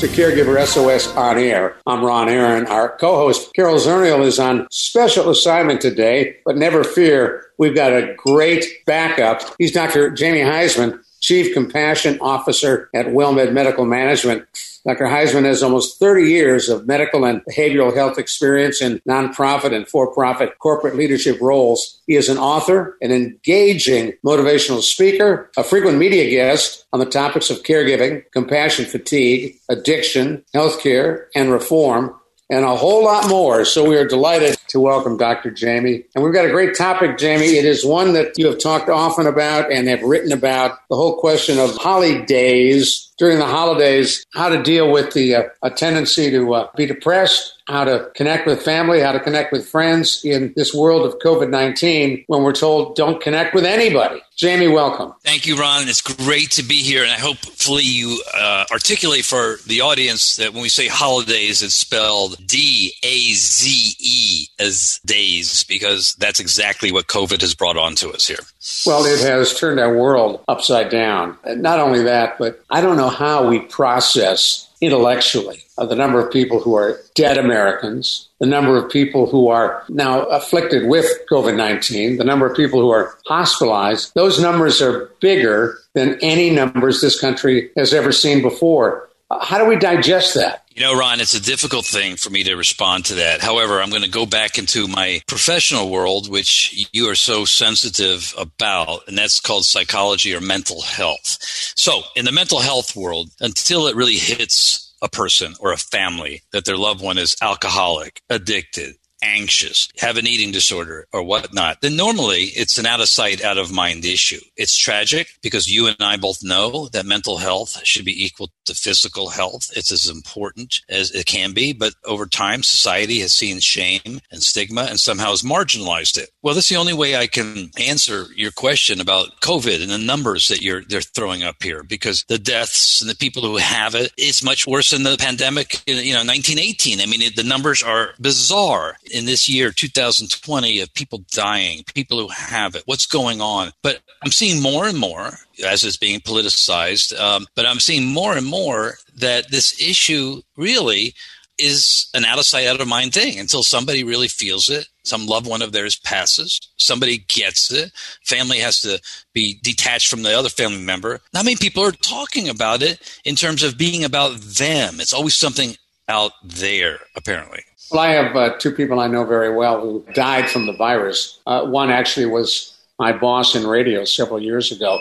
to Caregiver SOS on air. I'm Ron Aaron. Our co-host Carol Zernial is on special assignment today, but never fear, we've got a great backup. He's Dr. Jamie Huysman, Chief Compassion Officer at WellMed Medical Management. Dr. Huysman has almost 30 years of medical and behavioral health experience in nonprofit and for profit corporate leadership roles. He is an author, an engaging motivational speaker, a frequent media guest on the topics of caregiving, compassion fatigue, addiction, healthcare, and reform and a whole lot more. So we are delighted to welcome Dr. Jamie. And we've got a great topic, Jamie. It is one that you have talked often about and have written about the whole question of holidays during the holidays, how to deal with the uh, a tendency to uh, be depressed, how to connect with family, how to connect with friends in this world of COVID 19 when we're told don't connect with anybody. Jamie, welcome. Thank you, Ron. It's great to be here. And I hopefully you uh, articulate for the audience that when we say holidays, it's spelled D A Z E as days, because that's exactly what COVID has brought on to us here. Well, it has turned our world upside down. And not only that, but I don't know how we process intellectually uh, the number of people who are dead Americans, the number of people who are now afflicted with COVID 19, the number of people who are hospitalized. Those numbers are bigger than any numbers this country has ever seen before. How do we digest that? You know, Ron, it's a difficult thing for me to respond to that. However, I'm going to go back into my professional world, which you are so sensitive about, and that's called psychology or mental health. So, in the mental health world, until it really hits a person or a family that their loved one is alcoholic, addicted, anxious, have an eating disorder or whatnot, then normally it's an out of sight, out of mind issue. It's tragic because you and I both know that mental health should be equal to physical health. It's as important as it can be, but over time, society has seen shame and stigma and somehow has marginalized it. Well, that's the only way I can answer your question about COVID and the numbers that you're they're throwing up here because the deaths and the people who have it, it's much worse than the pandemic, in, you know, 1918. I mean, it, the numbers are bizarre in this year, 2020, of people dying, people who have it, what's going on. But I'm seeing more and more as it's being politicized, um, but I'm seeing more and more that this issue really is an out of sight, out of mind thing until somebody really feels it. Some loved one of theirs passes. Somebody gets it. Family has to be detached from the other family member. Not many people are talking about it in terms of being about them. It's always something out there, apparently. Well, I have uh, two people I know very well who died from the virus. Uh, one actually was my boss in radio several years ago.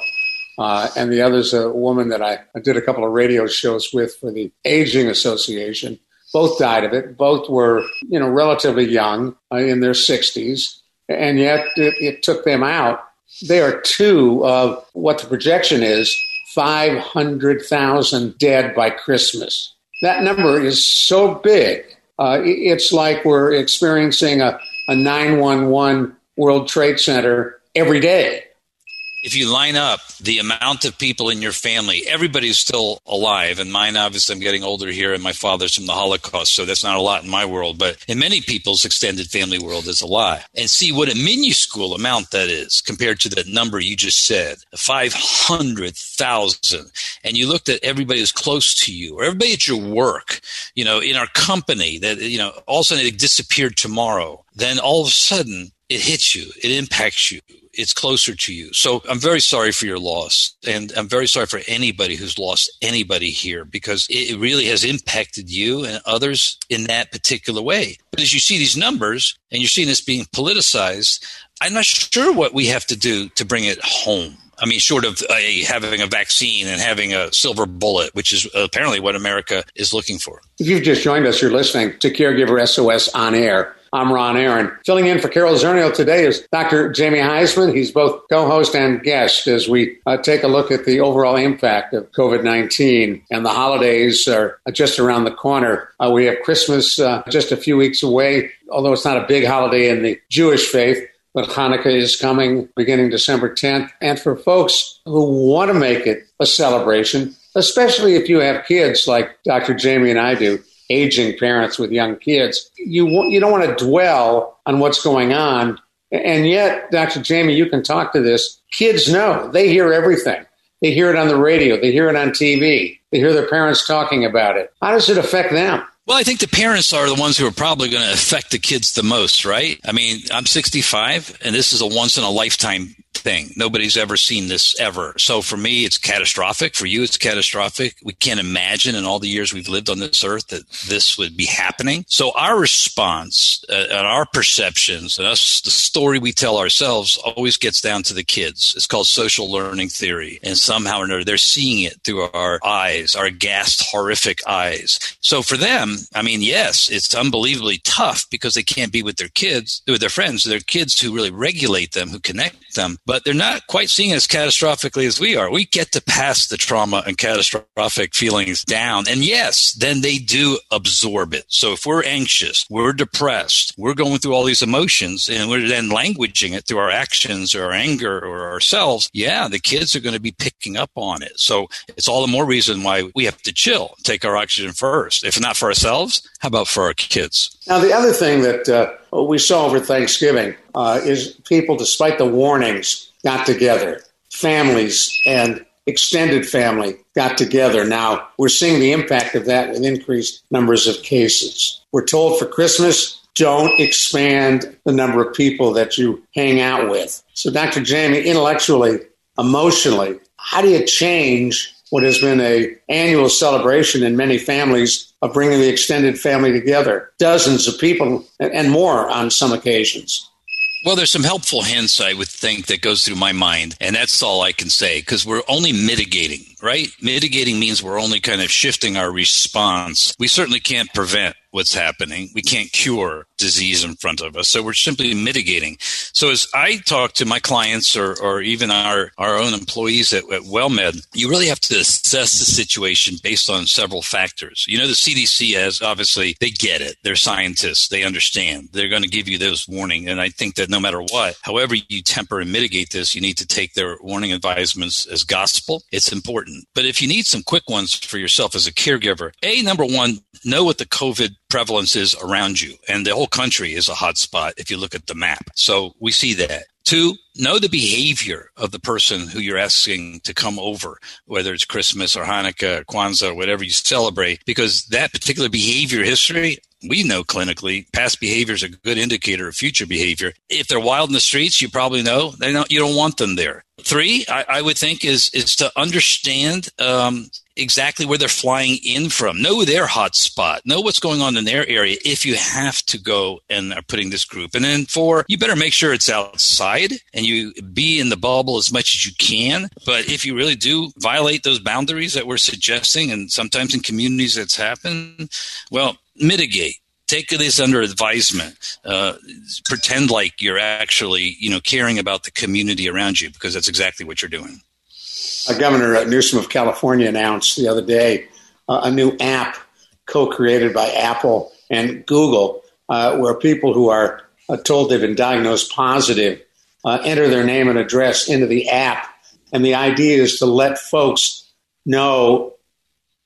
Uh, and the other is a woman that I, I, did a couple of radio shows with for the Aging Association. Both died of it. Both were, you know, relatively young, uh, in their 60s, and yet it, it took them out. They are two of what the projection is 500,000 dead by Christmas. That number is so big uh, it's like we're experiencing a, a 911 World Trade Center every day if you line up the amount of people in your family, everybody's still alive. And mine, obviously, I'm getting older here, and my father's from the Holocaust, so that's not a lot in my world. But in many people's extended family world, is a lot. And see what a minuscule amount that is compared to the number you just said 500,000. And you looked at everybody who's close to you, or everybody at your work, you know, in our company that, you know, all of a sudden it disappeared tomorrow. Then all of a sudden, it hits you, it impacts you it's closer to you. So I'm very sorry for your loss. And I'm very sorry for anybody who's lost anybody here because it really has impacted you and others in that particular way. But as you see these numbers and you're seeing this being politicized, I'm not sure what we have to do to bring it home. I mean, short of uh, a, having a vaccine and having a silver bullet, which is apparently what America is looking for. If you've just joined us, you're listening to Caregiver SOS on air. I'm Ron Aaron. Filling in for Carol Zernial today is Dr. Jamie Huysman. He's both co-host and guest as we uh, take a look at the overall impact of COVID-19 and the holidays are just around the corner. Uh, we have Christmas uh, just a few weeks away, although it's not a big holiday in the Jewish faith but Hanukkah is coming beginning December 10th. And for folks who want to make it a celebration, especially if you have kids like Dr. Jamie and I do, aging parents with young kids, you, you don't want to dwell on what's going on. And yet, Dr. Jamie, you can talk to this. Kids know, they hear everything. They hear it on the radio, they hear it on TV, they hear their parents talking about it. How does it affect them? Well, I think the parents are the ones who are probably going to affect the kids the most, right? I mean, I'm 65 and this is a once in a lifetime thing. Nobody's ever seen this ever. So for me, it's catastrophic. For you, it's catastrophic. We can't imagine in all the years we've lived on this earth that this would be happening. So our response uh, and our perceptions and us, the story we tell ourselves always gets down to the kids. It's called social learning theory. And somehow or another, they're seeing it through our eyes, our ghast, horrific eyes. So for them, I mean, yes, it's unbelievably tough because they can't be with their kids, with their friends, their kids who really regulate them, who connect them but they're not quite seeing it as catastrophically as we are. We get to pass the trauma and catastrophic feelings down. And yes, then they do absorb it. So if we're anxious, we're depressed, we're going through all these emotions and we're then languaging it through our actions or our anger or ourselves, yeah, the kids are going to be picking up on it. So it's all the more reason why we have to chill, take our oxygen first. If not for ourselves, how about for our kids? Now, the other thing that uh, we saw over Thanksgiving uh, is people, despite the warnings, got together. Families and extended family got together. Now, we're seeing the impact of that with increased numbers of cases. We're told for Christmas, don't expand the number of people that you hang out with. So, Dr. Jamie, intellectually, emotionally, how do you change what has been a annual celebration in many families of bringing the extended family together, dozens of people and more on some occasions. Well, there's some helpful hints I would think that goes through my mind, and that's all I can say because we're only mitigating, right? Mitigating means we're only kind of shifting our response. We certainly can't prevent what's happening. We can't cure disease in front of us. So we're simply mitigating. So as I talk to my clients or, or even our, our own employees at, at WellMed, you really have to assess the situation based on several factors. You know, the CDC has obviously, they get it. They're scientists. They understand. They're going to give you those warning. And I think that no matter what, however you temper and mitigate this, you need to take their warning advisements as gospel. It's important. But if you need some quick ones for yourself as a caregiver, A, number one, know what the COVID prevalence is around you. And the whole country is a hot spot if you look at the map. So we see that. Two, know the behavior of the person who you're asking to come over, whether it's Christmas or Hanukkah or Kwanzaa or whatever you celebrate, because that particular behavior history, we know clinically past behavior is a good indicator of future behavior. If they're wild in the streets, you probably know they don't, you don't want them there. Three, I, I would think is is to understand um, exactly where they're flying in from. Know their hot spot. Know what's going on in their area if you have to go and are putting this group. And then four, you better make sure it's outside and you be in the bubble as much as you can. But if you really do violate those boundaries that we're suggesting, and sometimes in communities that's happened, well, mitigate take this under advisement. Uh, pretend like you're actually, you know, caring about the community around you because that's exactly what you're doing. Uh, Governor Newsom of California announced the other day uh, a new app co-created by Apple and Google, uh, where people who are uh, told they've been diagnosed positive uh, enter their name and address into the app, and the idea is to let folks know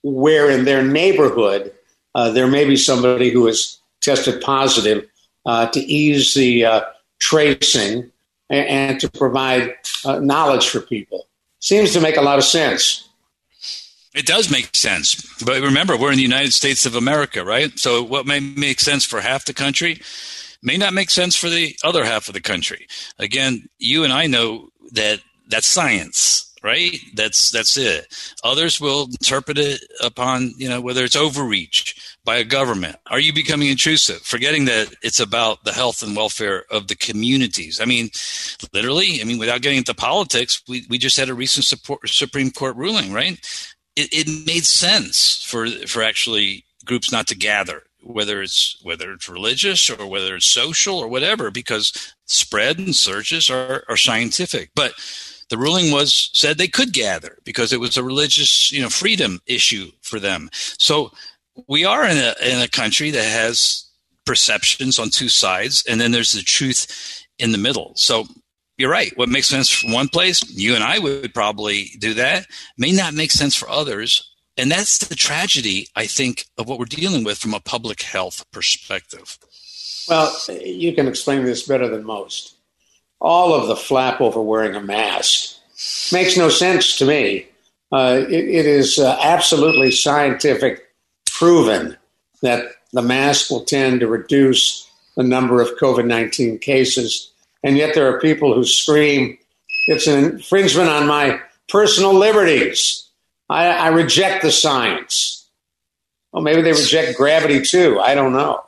where in their neighborhood uh, there may be somebody who has tested positive uh, to ease the uh, tracing and, and, to provide uh, knowledge for people. Seems to make a lot of sense. It does make sense. But remember, we're in the United States of America, right? So what may make sense for half the country may not make sense for the other half of the country. Again, you and I know that that's science right? That's that's it. Others will interpret it upon you know whether it's overreach by a government. Are you becoming intrusive? Forgetting that it's about the health and welfare of the communities. I mean, literally. I mean, without getting into politics, we we just had a recent support, Supreme Court ruling, right? It, it made sense for for actually groups not to gather whether it's whether it's religious or whether it's social or whatever, because spread and surges are, are scientific. But the ruling was said they could gather because it was a religious, you know, freedom issue for them. So we are in a in a country that has perceptions on two sides, and then there's the truth in the middle. So you're right. What makes sense for one place, you and I would probably do that, may not make sense for others. And that's the tragedy, I think, of what we're dealing with from a public health perspective. Well, you can explain this better than most. All of the flap over wearing a mask makes no sense to me. Uh, it, it is uh, absolutely scientific proven that the mask will tend to reduce the number of COVID 19 cases. And yet there are people who scream, it's an infringement on my personal liberties. I, I reject the science. Well, maybe they reject gravity too. I don't know.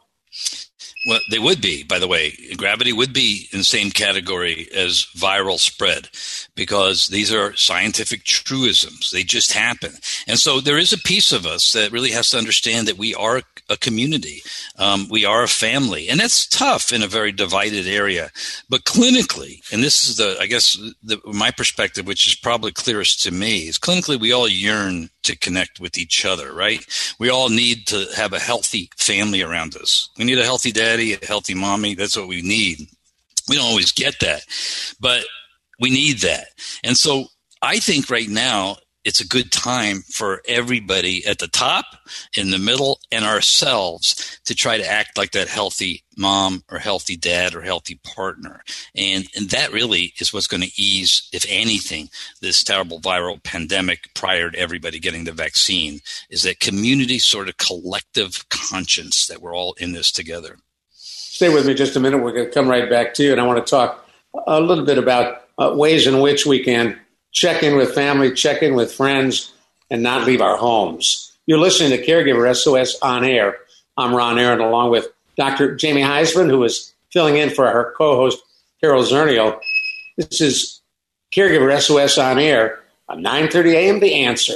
Well, they would be, by the way. Gravity would be in the same category as viral spread because these are scientific truisms. They just happen. And so there is a piece of us that really has to understand that we are a community. Um, we are a family. And that's tough in a very divided area. But clinically, and this is the, I guess, the, my perspective, which is probably clearest to me, is clinically we all yearn to connect with each other, right? We all need to have a healthy family around us. We need a healthy daddy, a healthy mommy. That's what we need. We don't always get that, but we need that. And so I think right now it's a good time for everybody at the top, in the middle, and ourselves to try to act like that healthy mom or healthy dad or healthy partner. And, and that really is what's going to ease, if anything, this terrible viral pandemic prior to everybody getting the vaccine is that community sort of collective conscience that we're all in this together. Stay with me just a minute. We're going to come right back to you. And I want to talk a little bit about uh, ways in which we can check in with family, check in with friends, and not leave our homes. You're listening to Caregiver SOS on air. I'm Ron Aaron, along with Dr. Jamie Huysman, who is filling in for our co-host Carol Zernial. This is Caregiver SOS on air on 9:30 a.m. The Answer.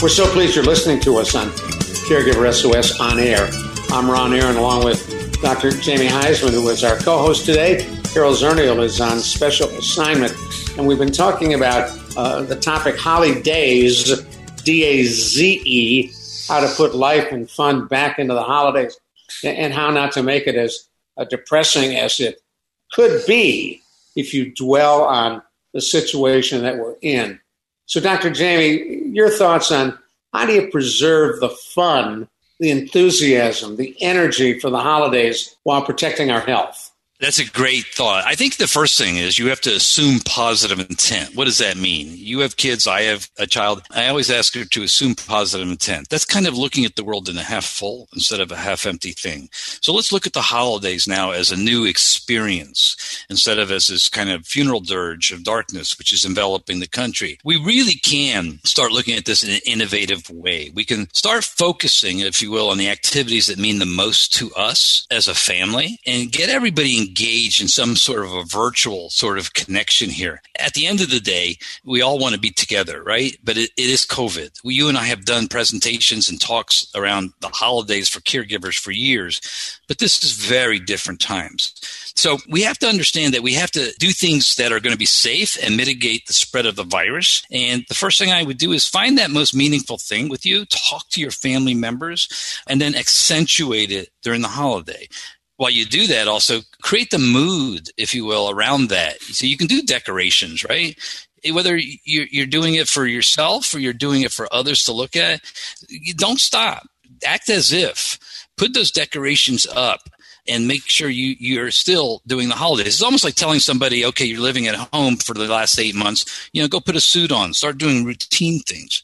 We're so pleased you're listening to us on Caregiver SOS on air. I'm Ron Aaron along with Dr. Jamie Huysman, who was our co host today. Carol Zernial is on special assignment. And we've been talking about uh, the topic holidays, D A Z E, how to put life and fun back into the holidays, and how not to make it as uh, depressing as it could be if you dwell on the situation that we're in. So, Dr. Jamie, your thoughts on how do you preserve the fun the enthusiasm, the energy for the holidays while protecting our health. That's a great thought. I think the first thing is you have to assume positive intent. What does that mean? You have kids, I have a child. I always ask her to assume positive intent. That's kind of looking at the world in a half full instead of a half empty thing. So let's look at the holidays now as a new experience instead of as this kind of funeral dirge of darkness which is enveloping the country. We really can start looking at this in an innovative way. We can start focusing, if you will, on the activities that mean the most to us as a family and get everybody engage in some sort of a virtual sort of connection here. At the end of the day, we all want to be together, right? But it, it is COVID. We, you and I have done presentations and talks around the holidays for caregivers for years, but this is very different times. So we have to understand that we have to do things that are going to be safe and mitigate the spread of the virus. And the first thing I would do is find that most meaningful thing with you, talk to your family members, and then accentuate it during the holiday while you do that, also create the mood, if you will, around that. So you can do decorations, right? Eh, whether you're doing it for yourself or you're doing it for others to look at, don't stop. Act as if. Put those decorations up and make sure you you're still doing the holidays. It's almost like telling somebody, okay, you're living at home for the last eight months. You know, go put a suit on, start doing routine things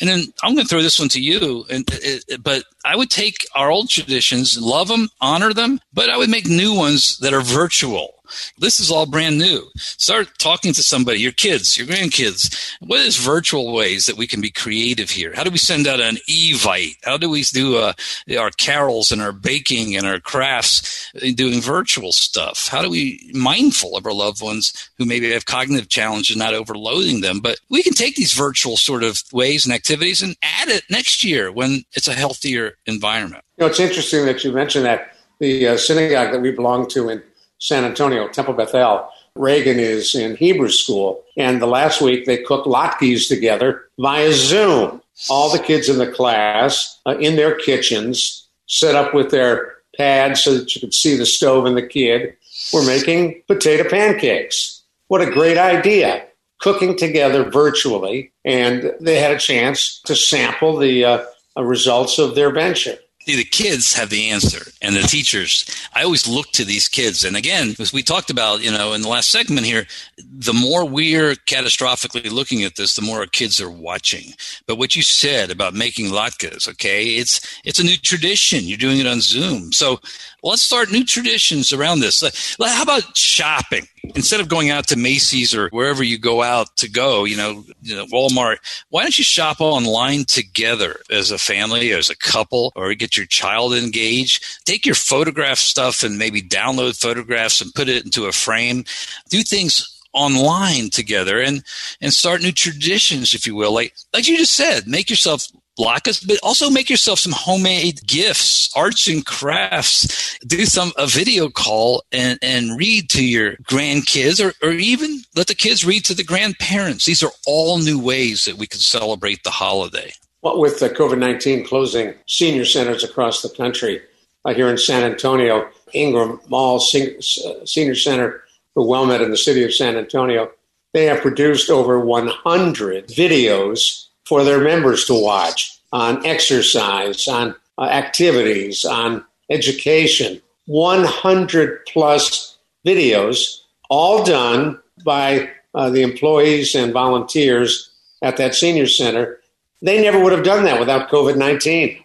And then I'm going to throw this one to you. And it, but I would take our old traditions, love them, honor them, but I would make new ones that are virtual. This is all brand new. Start talking to somebody, your kids, your grandkids. What is virtual ways that we can be creative here? How do we send out an evite? How do we do uh, our carols and our baking and our crafts doing virtual stuff? How do we mindful of our loved ones who maybe have cognitive challenges, not overloading them? But we can take these virtual sort of ways and activities and add it next year when it's a healthier environment. You know, it's interesting that you mentioned that the uh, synagogue that we belong to in San Antonio, Temple Bethel. Reagan is in Hebrew school, and the last week they cooked latkes together via Zoom. All the kids in the class uh, in their kitchens, set up with their pads so that you could see the stove and the kid, were making potato pancakes. What a great idea! Cooking together virtually, and they had a chance to sample the uh, results of their venture. See, the kids have the answer, and the teachers. I always look to these kids. And again, as we talked about, you know, in the last segment here, the more we're catastrophically looking at this, the more our kids are watching. But what you said about making latkes, okay, it's it's a new tradition. You're doing it on Zoom, so let's start new traditions around this. How about shopping? Instead of going out to Macy's or wherever you go out to go, you know, you know, Walmart, why don't you shop online together as a family, as a couple, or get your child engaged? Take your photograph stuff and maybe download photographs and put it into a frame. Do things online together and and start new traditions if you will like like you just said make yourself latkes, but also make yourself some homemade gifts, arts and crafts. Do some a video call and, and read to your grandkids or, or even let the kids read to the grandparents. These are all new ways that we can celebrate the holiday. Well, with the COVID 19 closing senior centers across the country, uh, here in San Antonio, Ingram Mall Senior Center for WellMed in the city of San Antonio, they have produced over 100 videos for their members to watch on exercise, on uh, activities, on education. 100 plus videos, all done by uh, the employees and volunteers at that senior center. They never would have done that without COVID 19.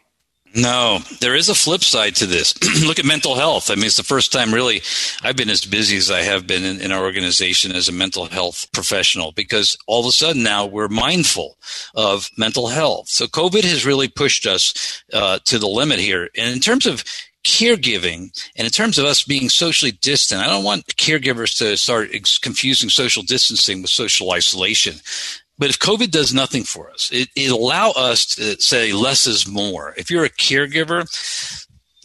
No, there is a flip side to this. Look at mental health. I mean, it's the first time really I've been as busy as I have been in, in, our organization as a mental health professional because all of a sudden now we're mindful of mental health. So COVID has really pushed us uh, to the limit here. And in terms of caregiving and in terms of us being socially distant, I don't want caregivers to start confusing social distancing with social isolation. But if COVID does nothing for us, it, it allow us to say less is more. If you're a caregiver,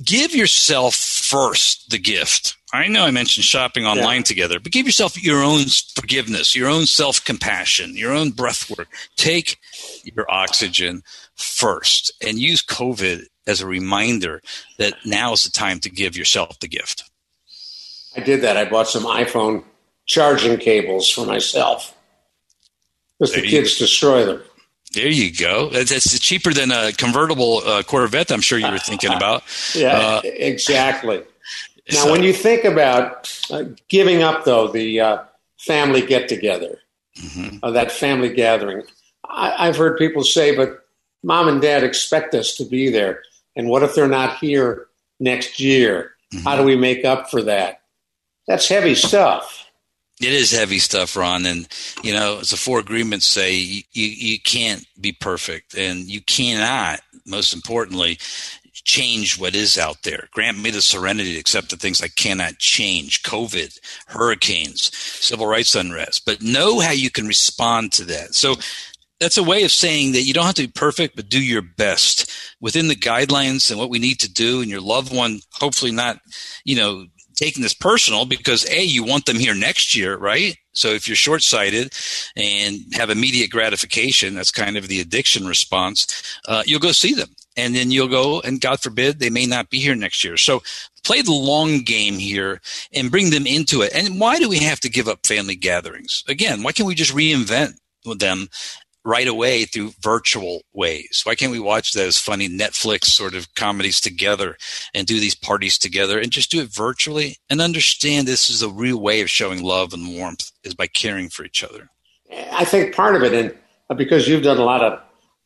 give yourself first the gift. I know I mentioned shopping online yeah. together, but give yourself your own forgiveness, your own self compassion, your own breath work. Take your oxygen first and use COVID as a reminder that now is the time to give yourself the gift. I did that. I bought some iPhone charging cables for myself because the kids destroy them. There you go. That's cheaper than a convertible uh, Corvette. I'm sure you were thinking about. yeah, uh, exactly. Now, so, when you think about uh, giving up, though, the uh, family get together, mm-hmm. Uh, that family gathering, I, have heard people say, "But mom and dad expect us to be there, and what if they're not here next year? Mm-hmm. How do we make up for that?" That's heavy stuff. It is heavy stuff, Ron. And, you know, as the four agreements say, you, you can't be perfect and you cannot, most importantly, change what is out there. Grant me the serenity to accept the things I cannot change COVID, hurricanes, civil rights unrest, but know how you can respond to that. So that's a way of saying that you don't have to be perfect, but do your best within the guidelines and what we need to do. And your loved one, hopefully not, you know, taking this personal because a you want them here next year right? So if you're short-sighted and have immediate gratification that's kind of the addiction response uh, you'll go see them. And then you'll go and god forbid they may not be here next year. So play the long game here and bring them into it. And why do we have to give up family gatherings? Again why can't we just reinvent them right away through virtual ways. Why can't we watch those funny Netflix sort of comedies together and do these parties together and just do it virtually and understand this is a real way of showing love and warmth is by caring for each other? I think part of it, and because you've done a lot of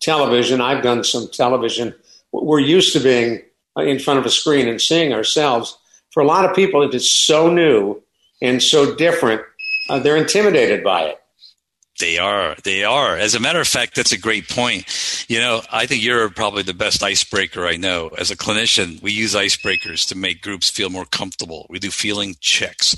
television. I've done some television. We're used to being in front of a screen and seeing ourselves. For a lot of people, it is so new and so different, uh, they're intimidated by it. They are. They are. As a matter of fact, that's a great point. You know, I think you're probably the best icebreaker I know. As a clinician, we use icebreakers to make groups feel more comfortable. We do feeling checks.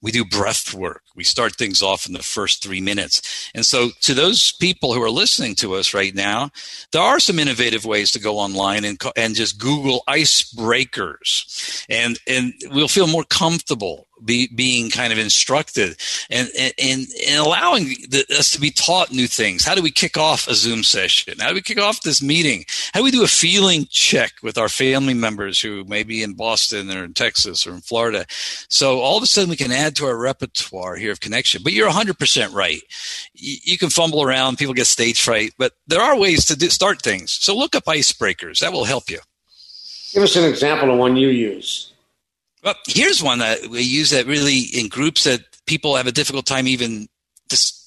We do breath work. We start things off in the first three minutes. And so, to those people who are listening to us right now, there are some innovative ways to go online and, and just Google icebreakers, and and we'll feel more comfortable be, being kind of instructed and, and, and allowing the, us to be taught new things. How do we kick off a Zoom session? How do we kick off this meeting? How do we do a feeling check with our family members who may be in Boston or in Texas or in Florida? So all of a sudden we can add to our repertoire here of connection. But you're 100% right. You, you can fumble around, people get stage fright, but there are ways to do, start things. So look up icebreakers. That will help you. Give us an example of one you use. Well, here's one that we use that really in groups that people have a difficult time even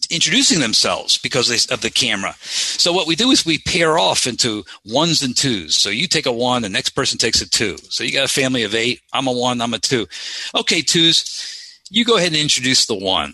introducing themselves because of the camera. So what we do is we pair off into ones and twos. So you take a one, the next person takes a two. So you got a family of eight. I'm a one, I'm a two. Okay, twos, you go ahead and introduce the one.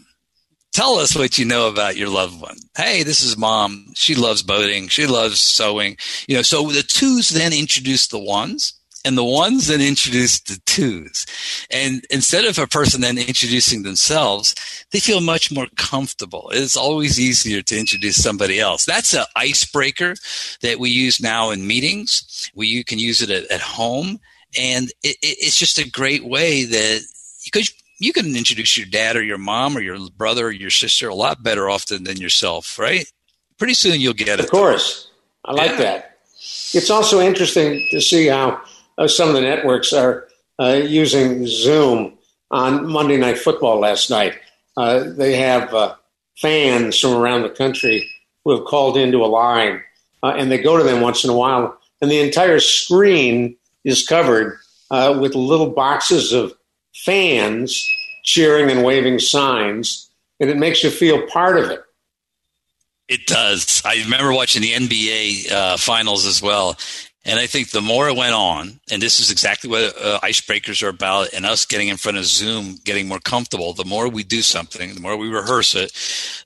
Tell us what you know about your loved one. Hey, this is mom. She loves boating. She loves sewing. You know, so the twos then introduce the ones and the ones that introduce the twos. And instead of a person then introducing themselves, they feel much more comfortable. It's always easier to introduce somebody else. That's an icebreaker that we use now in meetings. We you can use it at, at home, and it, it, it's just a great way that because you can introduce your dad or your mom or your brother or your sister a lot better often than yourself, right? Pretty soon you'll get it. Of course, I like yeah. that. It's also interesting to see how uh, some of the networks are uh, using Zoom on Monday Night Football last night. Uh, they have uh, fans from around the country who have called into a line, uh, and they go to them once in a while, and the entire screen is covered uh, with little boxes of fans cheering and waving signs, and it makes you feel part of it. It does. I remember watching the NBA uh, finals as well, and I think the more it went on, and this is exactly what uh, icebreakers are about, and us getting in front of Zoom, getting more comfortable. The more we do something, the more we rehearse it,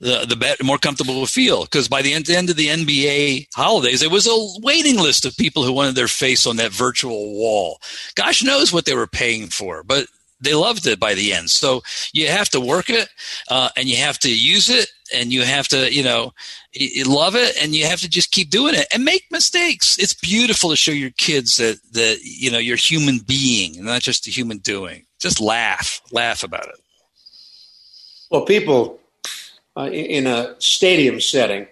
the the better, more comfortable we feel. Because by the end, end of the NBA holidays, there was a waiting list of people who wanted their face on that virtual wall. Gosh knows what they were paying for, but they loved it by the end. So you have to work it, uh, and you have to use it, and you have to, you know, you love it, and you have to just keep doing it and make mistakes. It's beautiful to show your kids that that you know you're human being, and not just a human doing. Just laugh, laugh about it. Well, people uh, in a stadium setting,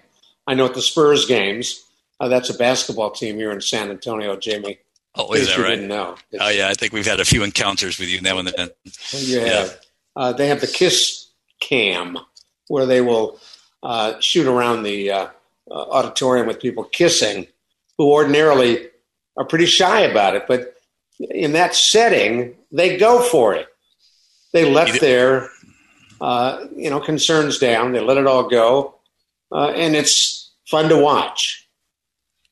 I know at the Spurs games, uh, that's a basketball team here in San Antonio, Jamie. Oh, is that right? Didn't know. It's, oh, yeah. I think we've had a few encounters with you now and then. Yeah. yeah. Uh, they have the kiss cam where they will uh, shoot around the uh, uh, auditorium with people kissing who ordinarily are pretty shy about it. But in that setting, they go for it. They let their uh, you know concerns down. They let it all go, uh, and it's fun to watch.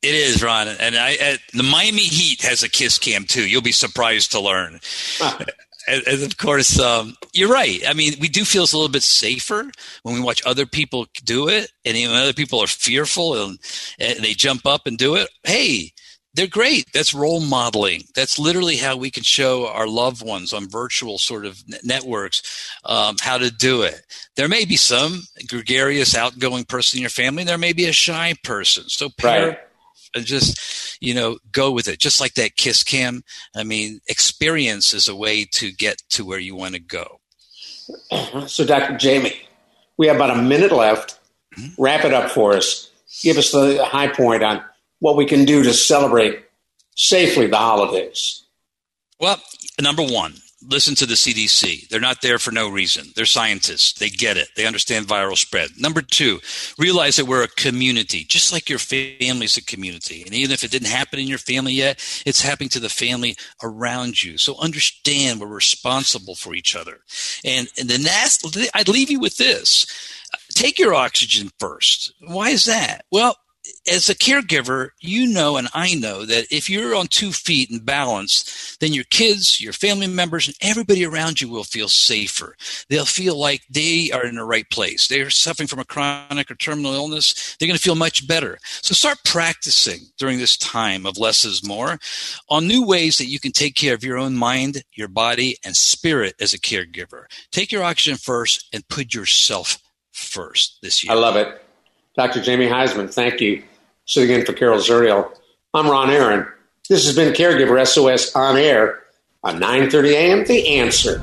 It is, Ron, and I, the Miami Heat has a kiss cam too. You'll be surprised to learn. And, and, of course, um, you're right. I mean, we do feel a little bit safer when we watch other people do it, and even other people are fearful and, and they jump up and do it. Hey, they're great. That's role modeling. That's literally how we can show our loved ones on virtual sort of networks um, how to do it. There may be some gregarious, outgoing person in your family. There may be a shy person. So pair, right just you know go with it. Just like that kiss cam i mean experience is a way to get to where you want to go. So dr jamie we have about a minute left. Mm-hmm. wrap it up for us. Give us the high point on what we can do to celebrate safely the holidays. Well number one listen to the CDC. They're not there for no reason. They're scientists. They get it. They understand viral spread. Number two, realize that we're a community, just like your family's a community. And even if it didn't happen in your family yet, it's happening to the family around you. So understand we're responsible for each other. And, and the last, I'd leave you with this. Take your oxygen first. Why is that? Well, as a caregiver, you know, and I know that if you're on two feet and balanced, then your kids, your family members, and everybody around you will feel safer. They'll feel like they are in the right place. They are suffering from a chronic or terminal illness. They're going to feel much better. So start practicing during this time of less is more on new ways that you can take care of your own mind, your body, and spirit as a caregiver. Take your oxygen first and put yourself first this year. I love it. Dr. Jamie Huysman, thank you. Sitting in for Carol Zernial. I'm Ron Aaron. This has been Caregiver SOS on air on 9:30 a.m. The Answer.